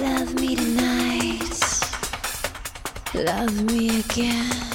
Love me tonight. Love me again.